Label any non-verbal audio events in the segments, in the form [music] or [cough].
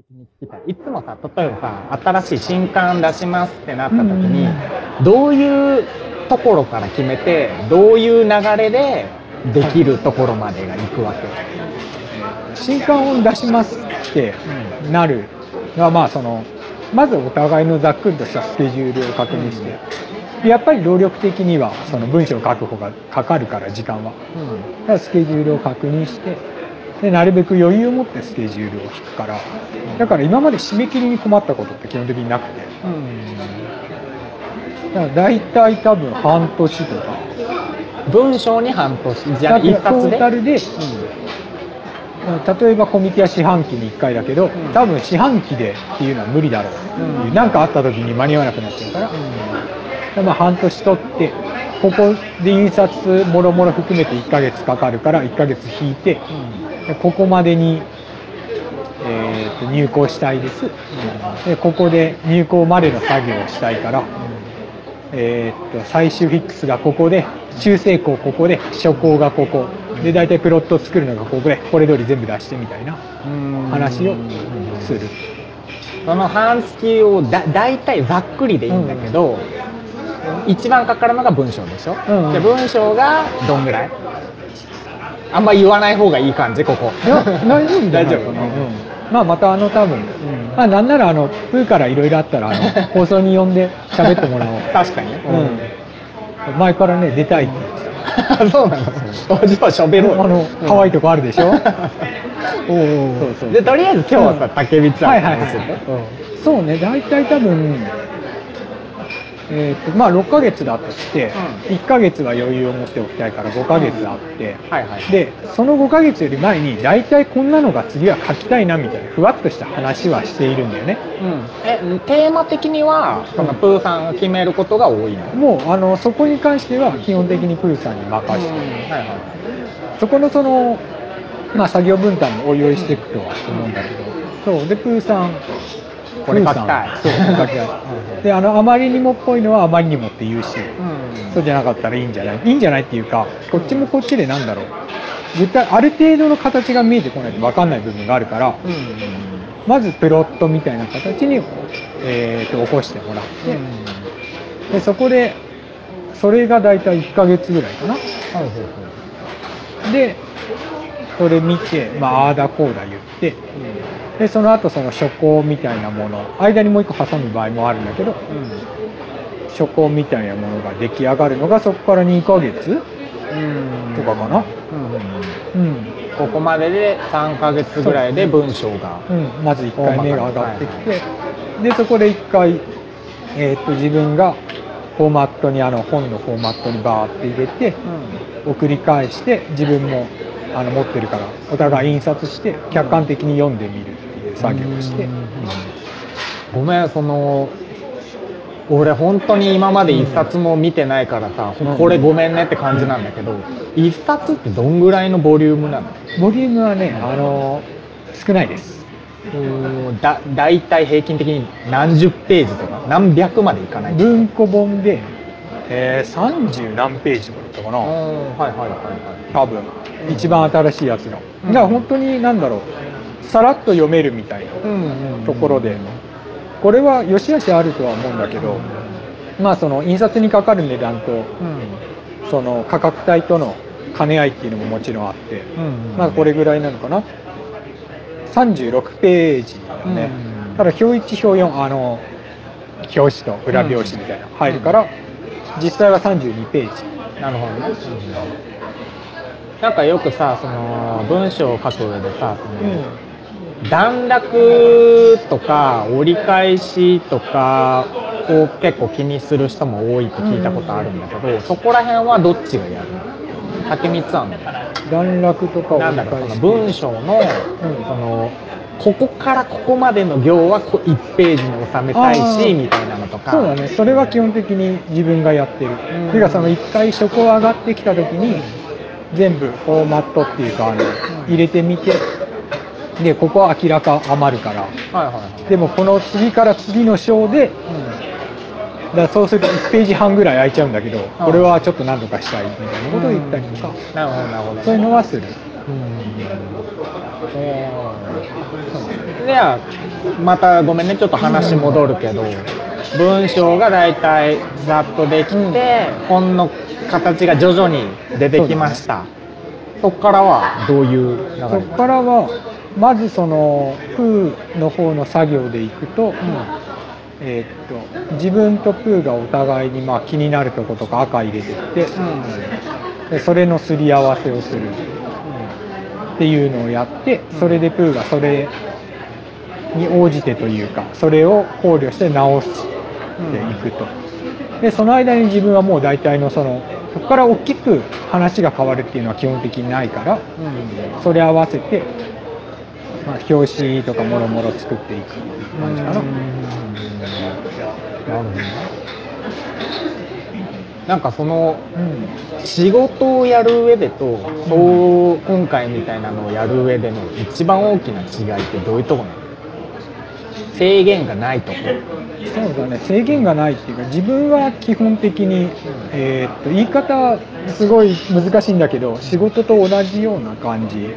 的に聞きたい。いつもさ、例えばさ、新しい新刊出しますってなった時に、どういうところから決めて、どういう流れでできるところまでが行くわけ。新刊を出しますってなるのは、まあその、まずお互いのざっくりとしたスケジュールを確認して、でやっぱり労力的にはその文章を書く方がかかるから時間は。だからスケジュールを確認して、でなるべく余裕を持ってスケジュールを引くから、だから今まで締め切りに困ったことって基本的になくて、だから大体多分半年とか、文章に半年。じゃあ、一ト冊で。ータルで、例えばコミケは四半期に1回だけど、多分四半期でっていうのは無理だろう。っていう、なんかあった時に間に合わなくなっちゃうから、でまあ半年取って、ここで印刷もろもろ含めて1ヶ月かかるから1ヶ月引いて、でここまでに、えーと入稿したいです、でここで入稿までの作業をしたいから、えーっと最終フィックスがここで修正稿ここで初稿がここ。で大体プロットを作るのがここでこれ通り全部出してみたいな話をする。その半月をだ大体ざっくりでいいんだけど、一番かかるのが文章でしょ、うんうん。で文章がどんぐらい？あんま言わない方がいい感じここ。いや大丈夫。大丈夫うん。まあまたあの多分、まあなんならあのプーからいろいろあったらあの [laughs] 放送に呼んで喋ってもらおう。確かにね、うん、前からね出たいって言って [laughs] そうなの。じゃあ喋ろうあの可愛いとこあるでしょ？おうおうそうそう。でとりあえず今日はさ竹光さんはいはいはい。そうね大体多分えーとまあ6ヶ月だとして、1ヶ月は余裕を持っておきたいから5ヶ月あって、はいはい。でその5ヶ月より前に大体こんなのが次は書きたいなみたいなふわっとした話はしているんだよね。うん、えテーマ的にはそのプーさんが決めることが多いの、もうあのそこに関しては基本的にプーさんに任せて、はいはい。そこのそのまあ作業分担もお用意していくとは思うんだけど、そう。でプーさんこれ書きたい。そう書きたいであのあまりにもっぽいのはあまりにもって言うし、そうじゃなかったらいいんじゃない？いいんじゃないっていうかこっちもこっちでなんだろう。絶対ある程度の形が見えてこないと分かんない部分があるからうん。まずプロットみたいな形に、えーと起こしてもらって、でそこでそれが大体1ヶ月ぐらいかな。でそれ見てまああーだこうだ言ってでその後その初稿みたいなもの間にもう一個挟む場合もあるんだけど初稿みたいなものが出来上がるのがそこから2ヶ月とかかな。うん、ここまでで3ヶ月ぐらいで文章がうん、まず1回目が上がってきて、でそこで1回、えー、と自分がフォーマットにあの本のフォーマットにバーって入れて送り返して自分もあの持ってるからお互い印刷して客観的に読んでみる作業をして、ごめんその俺本当に今まで一冊も見てないからさ、うん。これごめんねって感じなんだけど、一冊ってどんぐらいのボリュームなの？ボリュームはねあの少ないです。うんだ大体平均的に何十ページとか何百までいかない。文庫本で、えー、30何ページとかだったかな、うんはいはいはい多分。一番新しいやつが、だから本当に何だろうさらっと読めるみたいなはいところで、これは良し悪しあるとは思うんだけど、まあその印刷にかかる値段とその価格帯との兼ね合いっていうのももちろんあって、まあこれぐらいなのかな。36ページだよね、うんただ表1表4あの表紙と裏表紙みたいなの入るから、実際は32ページ。なるほどね、なんかよくさその文章を書く上でさその、段落とか折り返しとかを結構気にする人も多いって聞いたことあるんだけど、そこら辺はどっちがやるの？竹光さん。の段落とかをなんだろうそのし文章の,、そのここからここまでの行はこ1ページに収めたいしみたいなのとか。そうだね。それは基本的に自分がやってる、ん。ていうかその1回初稿上がってきた時に全部フォーマットっていうかあの入れてみてでここは明らか余るから。はいはいはい。でもこの次から次の章でだからそうすると1ページ半ぐらい空いちゃうんだけどこれはちょっと何とかしたいみたいなことを言ったりとか。なるほどなるほど。そういうのはする。ではまたごめんねちょっと話戻るけど、文章が大体ざっとできて、本の形が徐々に出てきました。そこからはどういう流れ？そこからはまずそのプーの方の作業でいくと,、えーっと自分とプーがお互いにまあ気になるとことか赤入れてって、でそれのすり合わせをする。っていうのをやってそれでプーがそれに応じてというかそれを考慮して直していくと。でその間に自分はもう大体のそのそこから大きく話が変わるっていうのは基本的にないからうん。それ合わせて、まあ、表紙とかもろもろ作っていく感じかな。なるほどね。なんかそのうん仕事をやる上でとそう今回みたいなのをやる上での一番大きな違いってどういうとこなの？制限がないと。こそうだね制限がないっていうか自分は基本的に、えーっと言い方すごい難しいんだけど仕事と同じような感じ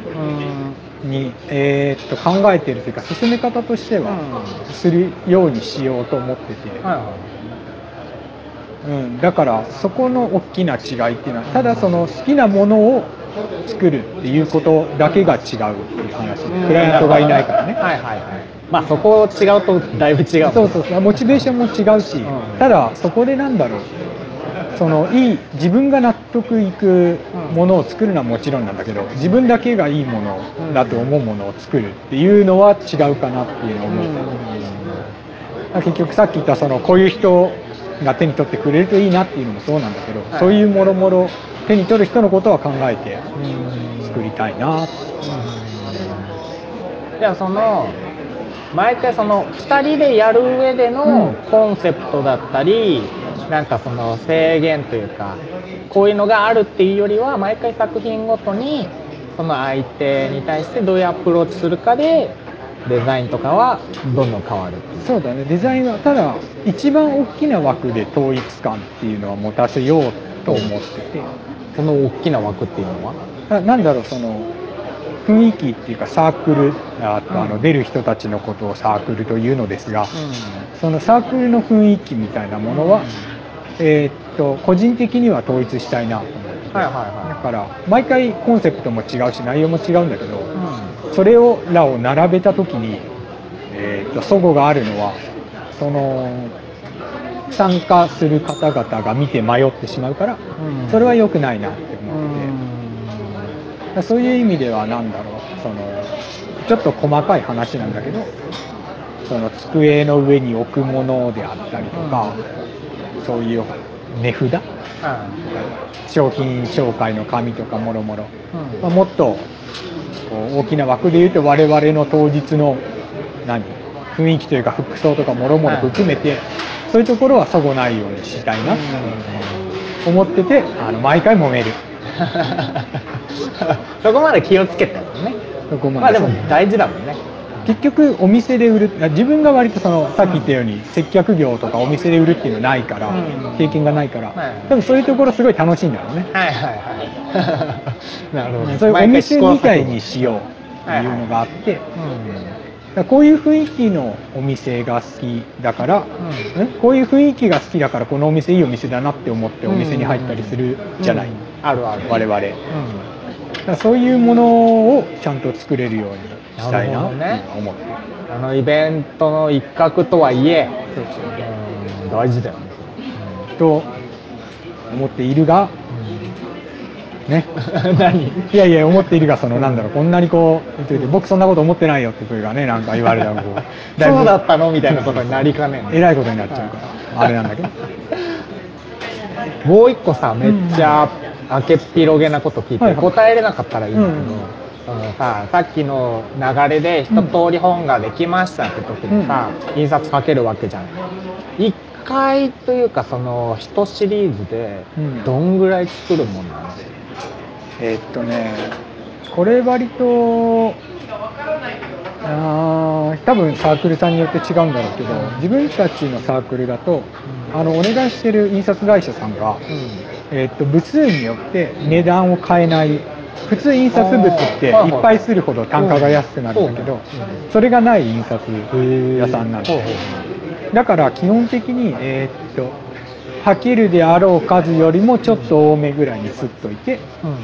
に、えーっと考えてるというか進め方としてはするようにしようと思ってて、うん、だからそこの大きな違いっていうのはただその好きなものを作るっていうことだけが違うっていう話。でクライアントがいないからね。はいはいはいまあそこ違うとだいぶ違う。そうそうそう。モチベーションも違うし、うん。ただそこでなんだろう。そのいい自分が納得いくものを作るのはもちろんなんだけど自分だけがいいものだと思うものを作るっていうのは違うかなっていうのを思う、結局さっき言ったそのこういう人が手に取ってくれるといいなっていうのもそうなんだけど、はい。そういうもろもろ手に取る人のことは考えてうん。作りたいなって。じゃあその毎回その2人でやる上でのうん。コンセプトだったり、なんかその制限というかこういうのがあるっていうよりは毎回作品ごとにその相手に対してどういうアプローチするかでデザインとかはどんどん変わるそうだね。デザインはただ一番大きな枠で統一感っていうのは持たせようと思ってて。その大きな枠っていうのは？ななんだろうその雰囲気っていうかサークルあとあのうん。出る人たちのことをサークルというのですが、そのサークルの雰囲気みたいなものは、えーっと個人的には統一したいなと思ってて、はいはいはだから毎回コンセプトも違うし内容も違うんだけど、それをらを並べた時に、えー、と齟齬があるのはその参加する方々が見て迷ってしまうからうん。それは良くないなってう思ってそういう意味では何だろう。そのちょっと細かい話なんだけどその机の上に置くものであったりとか、そういう値札？商品紹介の紙とかもろもろ。うん。まあ、もっと大きな枠で言うと我々の当日の何？雰囲気というか服装とかもろもろ含めて、そういうところはそごないようにしたいなと思っててあの毎回揉める [laughs] そこまで気をつけてるのね。そこまで,、まあでも大事だもんね。結局お店で売るあ自分が割とそのさっき言ったように接客業とかお店で売るっていうのないから、うん。経験がないから、はい多分そういうところすごい楽しいんだろうね、はいはいはい。[laughs] なるほど。そういうお店みたいにしようっていうのがあって、うんこういう雰囲気のお店が好きだから、ん。こういう雰囲気が好きだからこのお店いいお店だなって思ってお店に入ったりするじゃない、うん。あるある。我々。うらそういうものをちゃんと作れるようにしたいな。って思って。るんあのイベントの一角とはいえ。うん。大事だよね。と思っているがね。[laughs] 何？いやいや思っているがそのなんだろうこんなにこう言って僕そんなこと思ってないよって声がねなんか言われたらこうそうだったのみたいなことになりかねんえらいことになっちゃうから。あれなんだけど。もう一個さめっちゃ明けっぴろげなこと聞いて、答えれなかったらいいんだけど、うんそのささっきの流れで一通り本ができましたって時にさ、印刷かけるわけじゃん。一回というかその一シリーズでうん。どんぐらい作るもんなの、えーっとねこれ割とあー多分サークルさんによって違うんだろうけど自分たちのサークルだとあのお願いしてる印刷会社さんが、えーっと部数によって値段を変えない普通印刷物っていっぱいするほど単価が安くなるんだけどうん。それがない印刷屋さんなんでだから基本的にえーっとはけるであろう数よりもちょっと多めぐらいにすっといてうん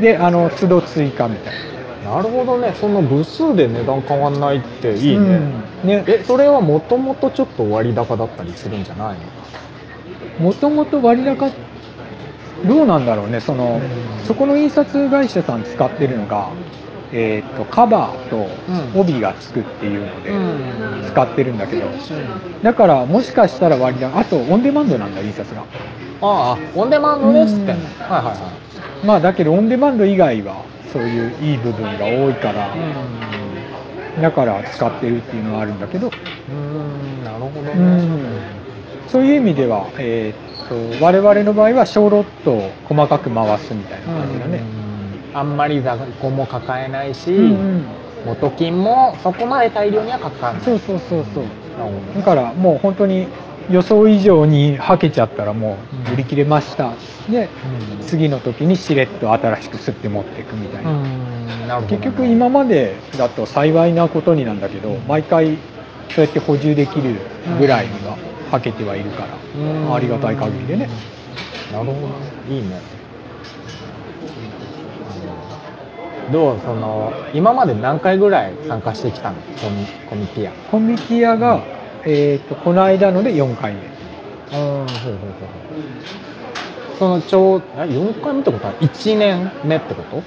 であの都度追加みたいな。なるほどね。その部数で値段変わんないっていいね、うん。ね。えそれはもともとちょっと割高だったりするんじゃないの？もともと割高どうなんだろうね。その、うんそこの印刷会社さん使ってるのが、えー、とカバーとうん。帯がつくっていうのでうん。使ってるんだけど、だからもしかしたら割高あとオンデマンドなんだ印刷がああオンデマンドですって、うん。はいはいはい。まあだけどオンデマンド以外はそういういい部分が多いから、だから使ってるっていうのはあるんだけど、うんなるほどね、うん。そういう意味では、えー、と我々の場合は小ロットを細かく回すみたいな感じだね。あんまり在庫も抱えないし、うんうん。元金もそこまで大量にはかかんない。そうそうそうそう。だからもう本当に予想以上にはけちゃったらもう売り切れました。で、うん。次の時にしれっと新しく吸って持っていくみたいな。うんなるほど結局今までだと幸いなことになんだけど、毎回そうやって補充できるぐらいにははけてはいるから、うん。ありがたい限りでね。なるほどね。いいね。どうその今まで何回ぐらい参加してきたの？コミコミティア。コミティアが、えっ、と、この間ので4回目。うんほうほうほう。ほうそのちょうあ4回目ってことは1年目ってこと？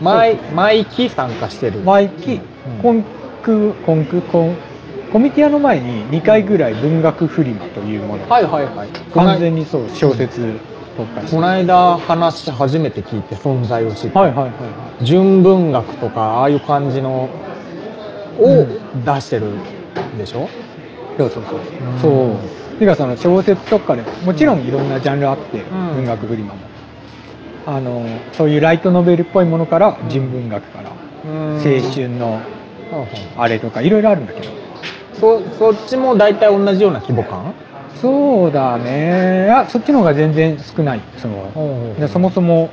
毎毎期参加してる。毎期うん、コンク、コンク、コン、コミティアの前に2回ぐらい文学フリマというもの。はいはいはい。完全にそう、小説とか。この間話初めて聞いて存在を知って、はいはいはいは純文学とかああいう感じのをうん。出してるんでしょ、い。そうそうそう。うんそう。ていうかその小説とかでも、もちろんいろんなジャンルあって、ん文学フリマも。あの、そういうライトノベルっぽいものから、純文学から、うん青春のあれとか、いろいろあるんだけど。そそっちも大体同じような規模感？そうだね。あ、そっちの方が全然少ない。その、でそもそも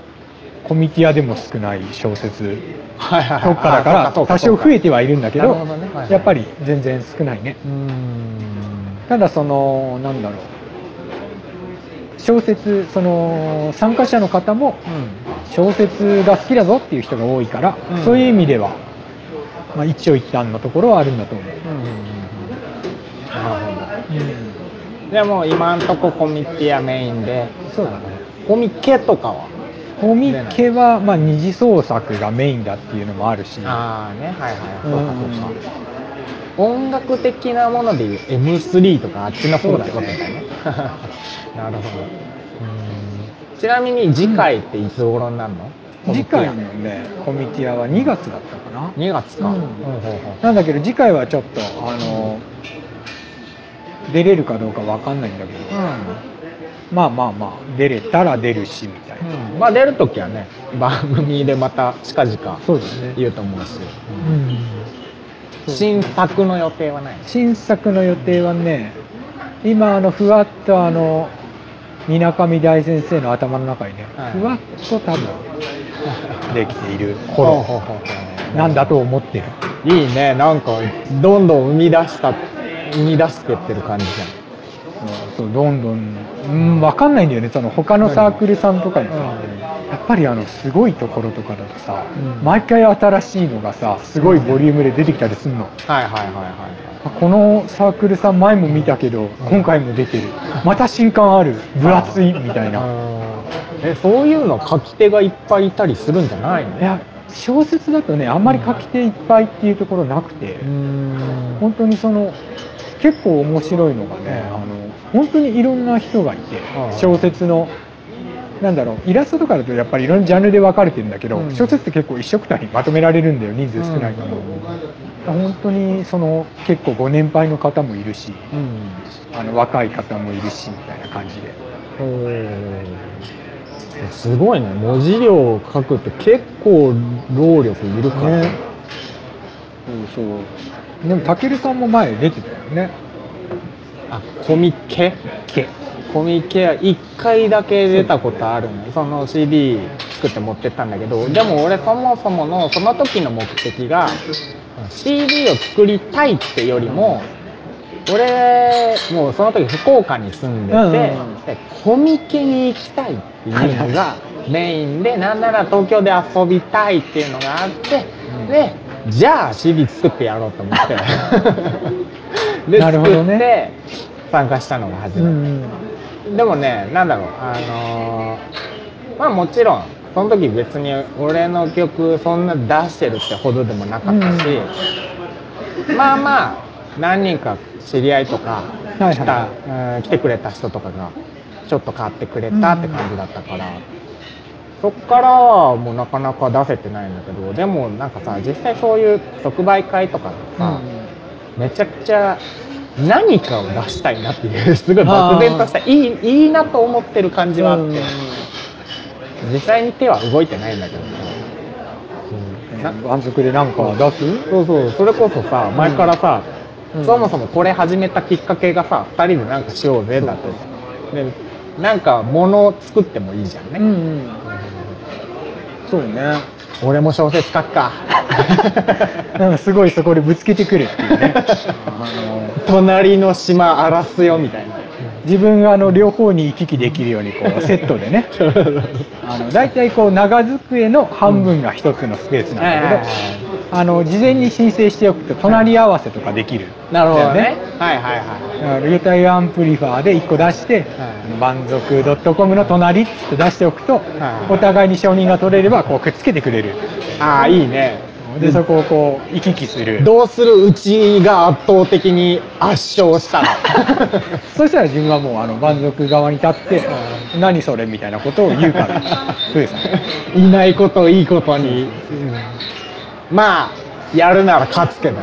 コミティアでも少ない小説。はいはい特化だから多少増えてはいるんだけどやっぱり全然少ないね。ただそのなんだろう。小説その参加者の方も小説が好きだぞっていう人が多いから、うん。そういう意味では、まあ、一長一短のところはあるんだと思う、でも今んとこコミティアメインで。そうだね。コミケとかは？コミケは、まあ、二次創作がメインだっていうのもあるし。ああねはいはい。うん。そうかそうか。音楽的なものでいう M3 とかあっちの方ってことだよね。[laughs] なるほど。うん。ちなみに次回っていつ頃になるの？次回のねコミティアは2月だったかな。2月か、なんだけど次回はちょっとあの出れるかどうかわかんないんだけど、まあまあまあ出れたら出るしみたいな、うん。まあ出るときはね番組でまた近々言うと思うし、うん。新作の予定はない？新作の予定はね今あのふわっとあの水上大先生の頭の中にね、はい。ふわっと多分 [laughs] できている頃。なんだと思ってる？いいね。なんかどんどん生み出した生み出してってる感じじそうどんどん、うん、分かんないんだよね。その他のサークルさんとかにさ、やっぱりあのすごいところとかだとさ、うん。毎回新しいのがさすごいボリュームで出てきたりするの、はいはいはいはいあこのサークルさん前も見たけど今回も出てる。また新刊ある。分厚いみたいな、えそういうの書き手がいっぱいいたりするんじゃないの？いや小説だとねあんまり書き手いっぱいっていうところなくて、うーん。本当にその結構面白いのがね、うん。あの本当にいろんな人がいて、うん小説のなんだろうイラストとかだとやっぱりいろんなジャンルで分かれてるんだけど、うん。小説って結構一緒くたにまとめられるんだよ人数少ないから、本当にその結構ご年配の方もいるしうん。あの若い方もいるしみたいな感じで。すごいね。文字量を書くって結構労力いるから、ね。そうそう。でもたけるさんも前出てたよねあコミケ？ケ。コミケは1回だけ出たことあるの。その CD 作って持ってったんだけどでも俺そもそものその時の目的が CD を作りたいってよりも俺もうその時福岡に住んでて、うんうんでコミケに行きたいっていうのがメインでなんなら東京で遊びたいっていうのがあって、うん。でじゃあ CD 作ってやろうと思って [laughs] でなるほどね。作って参加したのが初めて。うんでもね、なんだろう、あのーまあもちろん、その時別に俺の曲そんな出してるってほどでもなかったし、まあまあ、何人か知り合いとかはい来た、来てくれた人とかがちょっと買ってくれたって感じだったから、そっからはもうなかなか出せてないんだけど、でもなんかさ、実際そういう即売会とかでさ、めちゃくちゃ何かを出したいなっていうすごい漠然としたいいいいなと思ってる感じはあって、実際に手は動いてないんだけどさ、うん満足でなんか出すそうそうそれこそさ前からさ、うんそもそもこれ始めたきっかけがさ2人でなんかしようぜだってでなんか物を作ってもいいじゃんね、うんうんそうね俺も小説書くか。[laughs] なんかすごいそこでぶつけてくるっていうね。あ [laughs] の隣の島荒らすよみたいな。自分があの両方に行き来できるようにこう [laughs] セットでね。あの大体こう長机の半分が一つのスペースなんだけど、あの事前に申請しておくと隣り合わせとかできる。なるほどね。はいはいはいあの流体アンプリファーで1個出して、満足 .com の隣って出しておくと、はい。お互いに承認が取れればこうくっつけてくれる。ああいいね。でそこをこう行き来する。どうする？うちが圧倒的に圧勝したら。[laughs] そしたら自分はもうあの満足側に立って「何それ?」みたいなことを言うから。[laughs] そうですね。いないこといいことに、まあやるなら勝つけどね。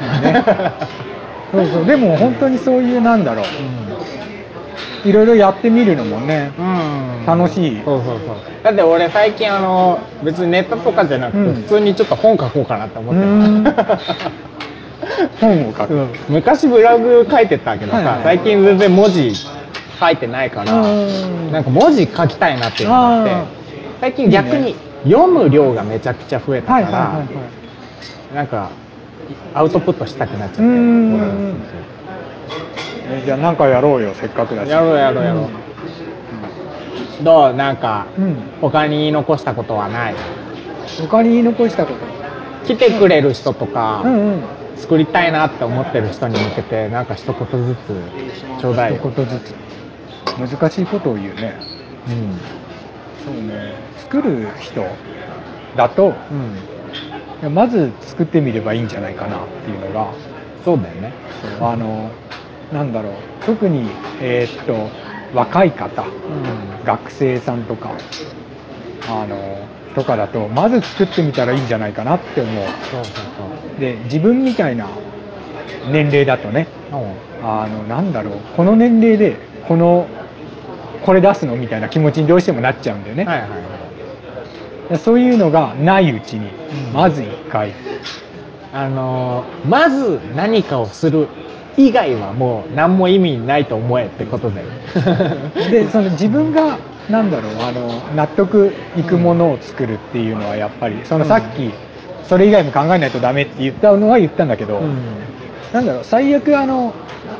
[laughs] そうそう。でも本当にそういうなんだろう。いろいろやってみるのもねうん。楽しい。そうそうそう。だって俺最近あの別にネットとかじゃなくて、うん。普通にちょっと本書こうかなって思ってうん。る [laughs] 本を書く、うん。昔ブログ書いてたけどさ、はいはい最近全然文字書いてないから、うん。なんか文字書きたいなっていうのがあって最近逆に読む量がめちゃくちゃ増えたから、なんかアウトプットしたくなっちゃって。じゃあなんかやろうよせっかくだし。やろうやろうやろう、どう？なんかうん、うん他に言い残したことはない？他に残したこと？来てくれる人とか、うんうん。作りたいなって思ってる人に向けてなんか一言ずつちょうだいよ。一言ずつ。難しいことを言うね。うんそうね。作る人だとうん。まず作ってみればいいんじゃないかなっていうのがそうだよね。あのなんだろう。特にえーっと若い方うん。学生さんとかあのとかだとまず作ってみたらいいんじゃないかなって思う。そうそうで自分みたいな年齢だとねそうあのなんだろう。この年齢でこのこれ出すの？みたいな気持ちにどうしてもなっちゃうんだよね、はいはいはいそういうのがないうちにうんまず一回、あのーまず何かをする以外はもう何も意味ないと思えってこと [laughs] ででその自分がなんだろうあの納得いくものを作るっていうのはやっぱりそのさっきそれ以外も考えないとダメって言ったのは言ったんだけど、うん。なんだろう最悪あの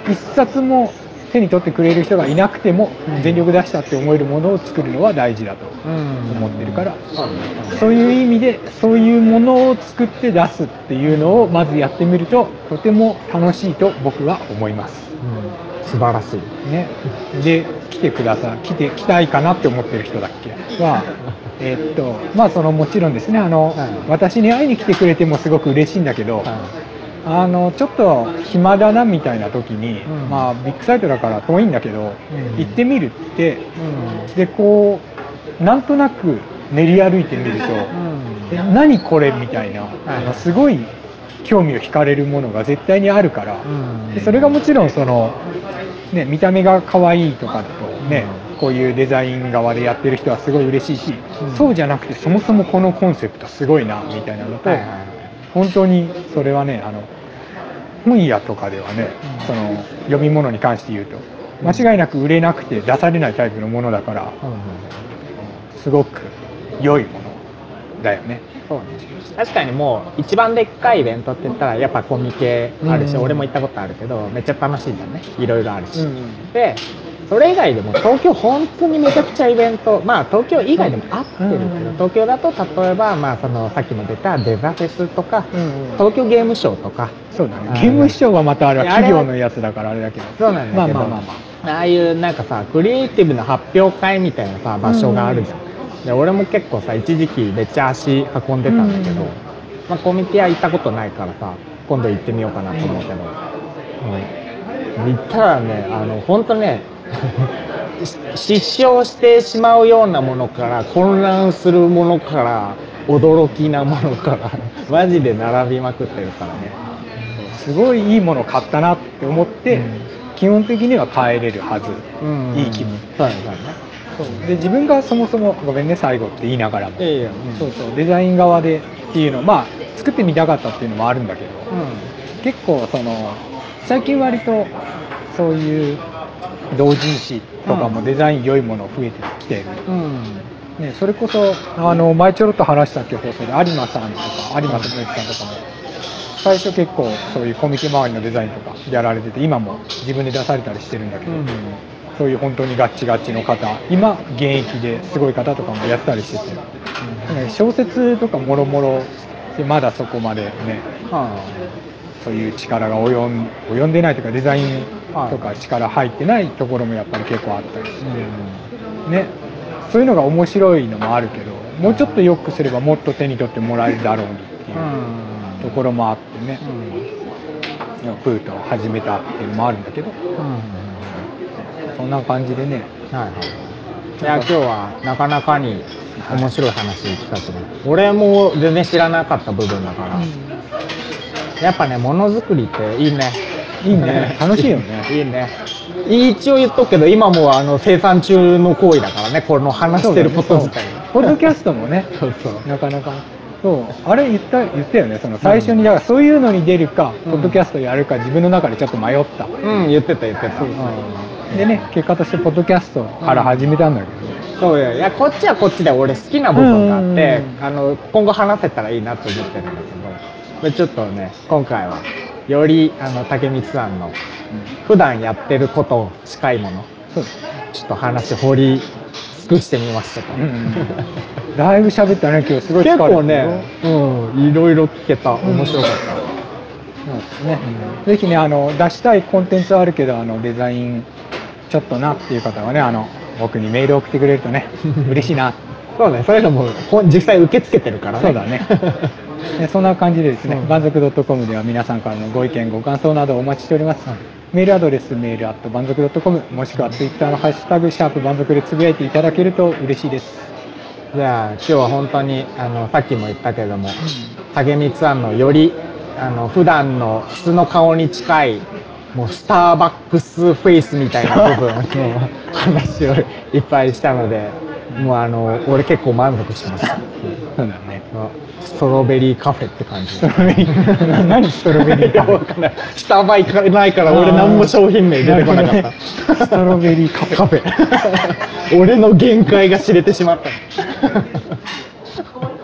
一冊も手に取ってくれる人がいなくてもうん全力出したって思えるものを作るのは大事だとうん。思ってるから。そういう意味でそういうものを作って出すっていうのをまずやってみるととても楽しいと僕は思います。うん。素晴らしい。ね、で来てください来て来たいかなって思ってる人だっけ？は [laughs] えーっとまあそのもちろんですねあの、はい。私に会いに来てくれてもすごく嬉しいんだけど、はあのちょっと暇だなみたいな時に、うん。まあビッグサイトだから遠いんだけど、うん。行ってみるっていうん。でこうなんとなく練り歩いてみると、え何これみたいな、あのすごい興味を惹かれるものが絶対にあるから、うん。でそれがもちろんその、ね、見た目が可愛いとかだとね、こういうデザイン側でやってる人はすごい嬉しいし、うん。そうじゃなくてそもそもこのコンセプトすごいなみたいなのと、はいはい本当にそれはねあの本屋とかではね、その読み物に関して言うと間違いなく売れなくて出されないタイプのものだからすごく良いものだよね。そうね。確かにもう一番でっかいイベントって言ったらやっぱコミケあるし、うん。俺も行ったことあるけどめっちゃ楽しいじゃんね。いろいろあるし、うん。でそれ以外でも東京本当にめちゃくちゃイベントまあ東京以外でもあってるけど、うん。東京だと例えばまあそのさっきも出たデザフェスとか、うん。東京ゲームショーとか。そうだね。あのゲーム視聴はまたあれは企業のやつだからあれだけど。そうなんだけど、まあまあまあまあ。あいうなんかさクリエイティブな発表会みたいなさ場所があるじゃん、で俺も結構さ一時期めっちゃ足運んでたんだけど、うん。まあ、コミティア行ったことないからさ今度行ってみようかなと思うけど、うん、行ったらねあの本当ねし [laughs] 失笑してしまうようなものから混乱するものから驚きなものから [laughs] マジで並びまくってるからね。すごいいいもの買ったなって思って、うん。基本的には帰れるはず、うん。いい気分。そうだね。そう。で自分がそもそもごめんね最後って言いながらも、いやいや、そうそう。デザイン側でっていうのまあ作ってみたかったっていうのもあるんだけど、結構その最近割とそういう同人誌とかもデザイン良いもの増えてきてる、うん、うん、ね、それこそあの前ちょろっと話したっけ放送で有馬さんとか有馬智之さんとかも。最初結構そういうコミケ周りのデザインとかやられてて今も自分で出されたりしてるんだけど、そういう本当にガッチガチの方今現役ですごい方とかもやったりしてて、ね小説とかもろもろでまだそこまでねはそういう力が及ん及んでないというかデザインとか力入ってないところもやっぱり結構あったりして。あ、ね、そういうのが面白いのもあるけどもうちょっと良くすればもっと手に取ってもらえるだろうにっていうところもあってね、プートを始めたっていうのもあるんだけど。そんな感じでね。はいはい。いや今日はなかなかに面白い話聞かせてもらう俺も全然知らなかった部分だから、やっぱねものづくりっていいねいいね。楽しいよね。いいね。一応言っとくけど今もあの生産中の行為だからね。この話してること自体ポッドキャストもね。そうそう。なかなか。そう。あれ言った言ったよねその最初にだからそういうのに出るか、うん。ポッドキャストやるか自分の中でちょっと迷った、うん言ってた言ってたそう。でね結果としてポッドキャストから始めたんだけど、そうよ。いやこっちはこっちで俺好きな部分があってうん。あの今後話せたらいいなと思ってるんだけどでちょっとね今回はよりあの竹光さんの普段やってること近いもの。ちょっと話掘り尽くしてみましたと、うんうん [laughs] だいぶ喋ったね今日。すごい疲れ結構ね、うん、いろいろ聞けた。面白かった、そうですね、ぜひねあの出したいコンテンツはあるけどあのデザインちょっとなっていう方はねあの僕にメール送ってくれるとね嬉しいな。[laughs] そうね。そういうのも実際受け付けてるからね。そうだねねそんな感じでですね、う。ん満足 .com では皆さんからのご意見ご感想などお待ちしております、メールアドレスメールアット満足 .com もしくはツイッターのハッシュタグシャープ満足でつぶやいていただけると嬉しいです。じゃあ今日は本当にあのさっきも言ったけども竹光さんのよりあの普段の素の顔に近いもうスターバックスフェイスみたいな部分の [laughs] 話をいっぱいしたのでもうあの俺結構満足しましたそうだねストロベリーカフェって感じ。ストロベリー。[laughs] 何ストロベリーかわかんないスタバ行かないから俺何も商品名出てこなかった、ストロベリーカフェカフェ。[laughs] 俺の限界が知れてしまった [laughs]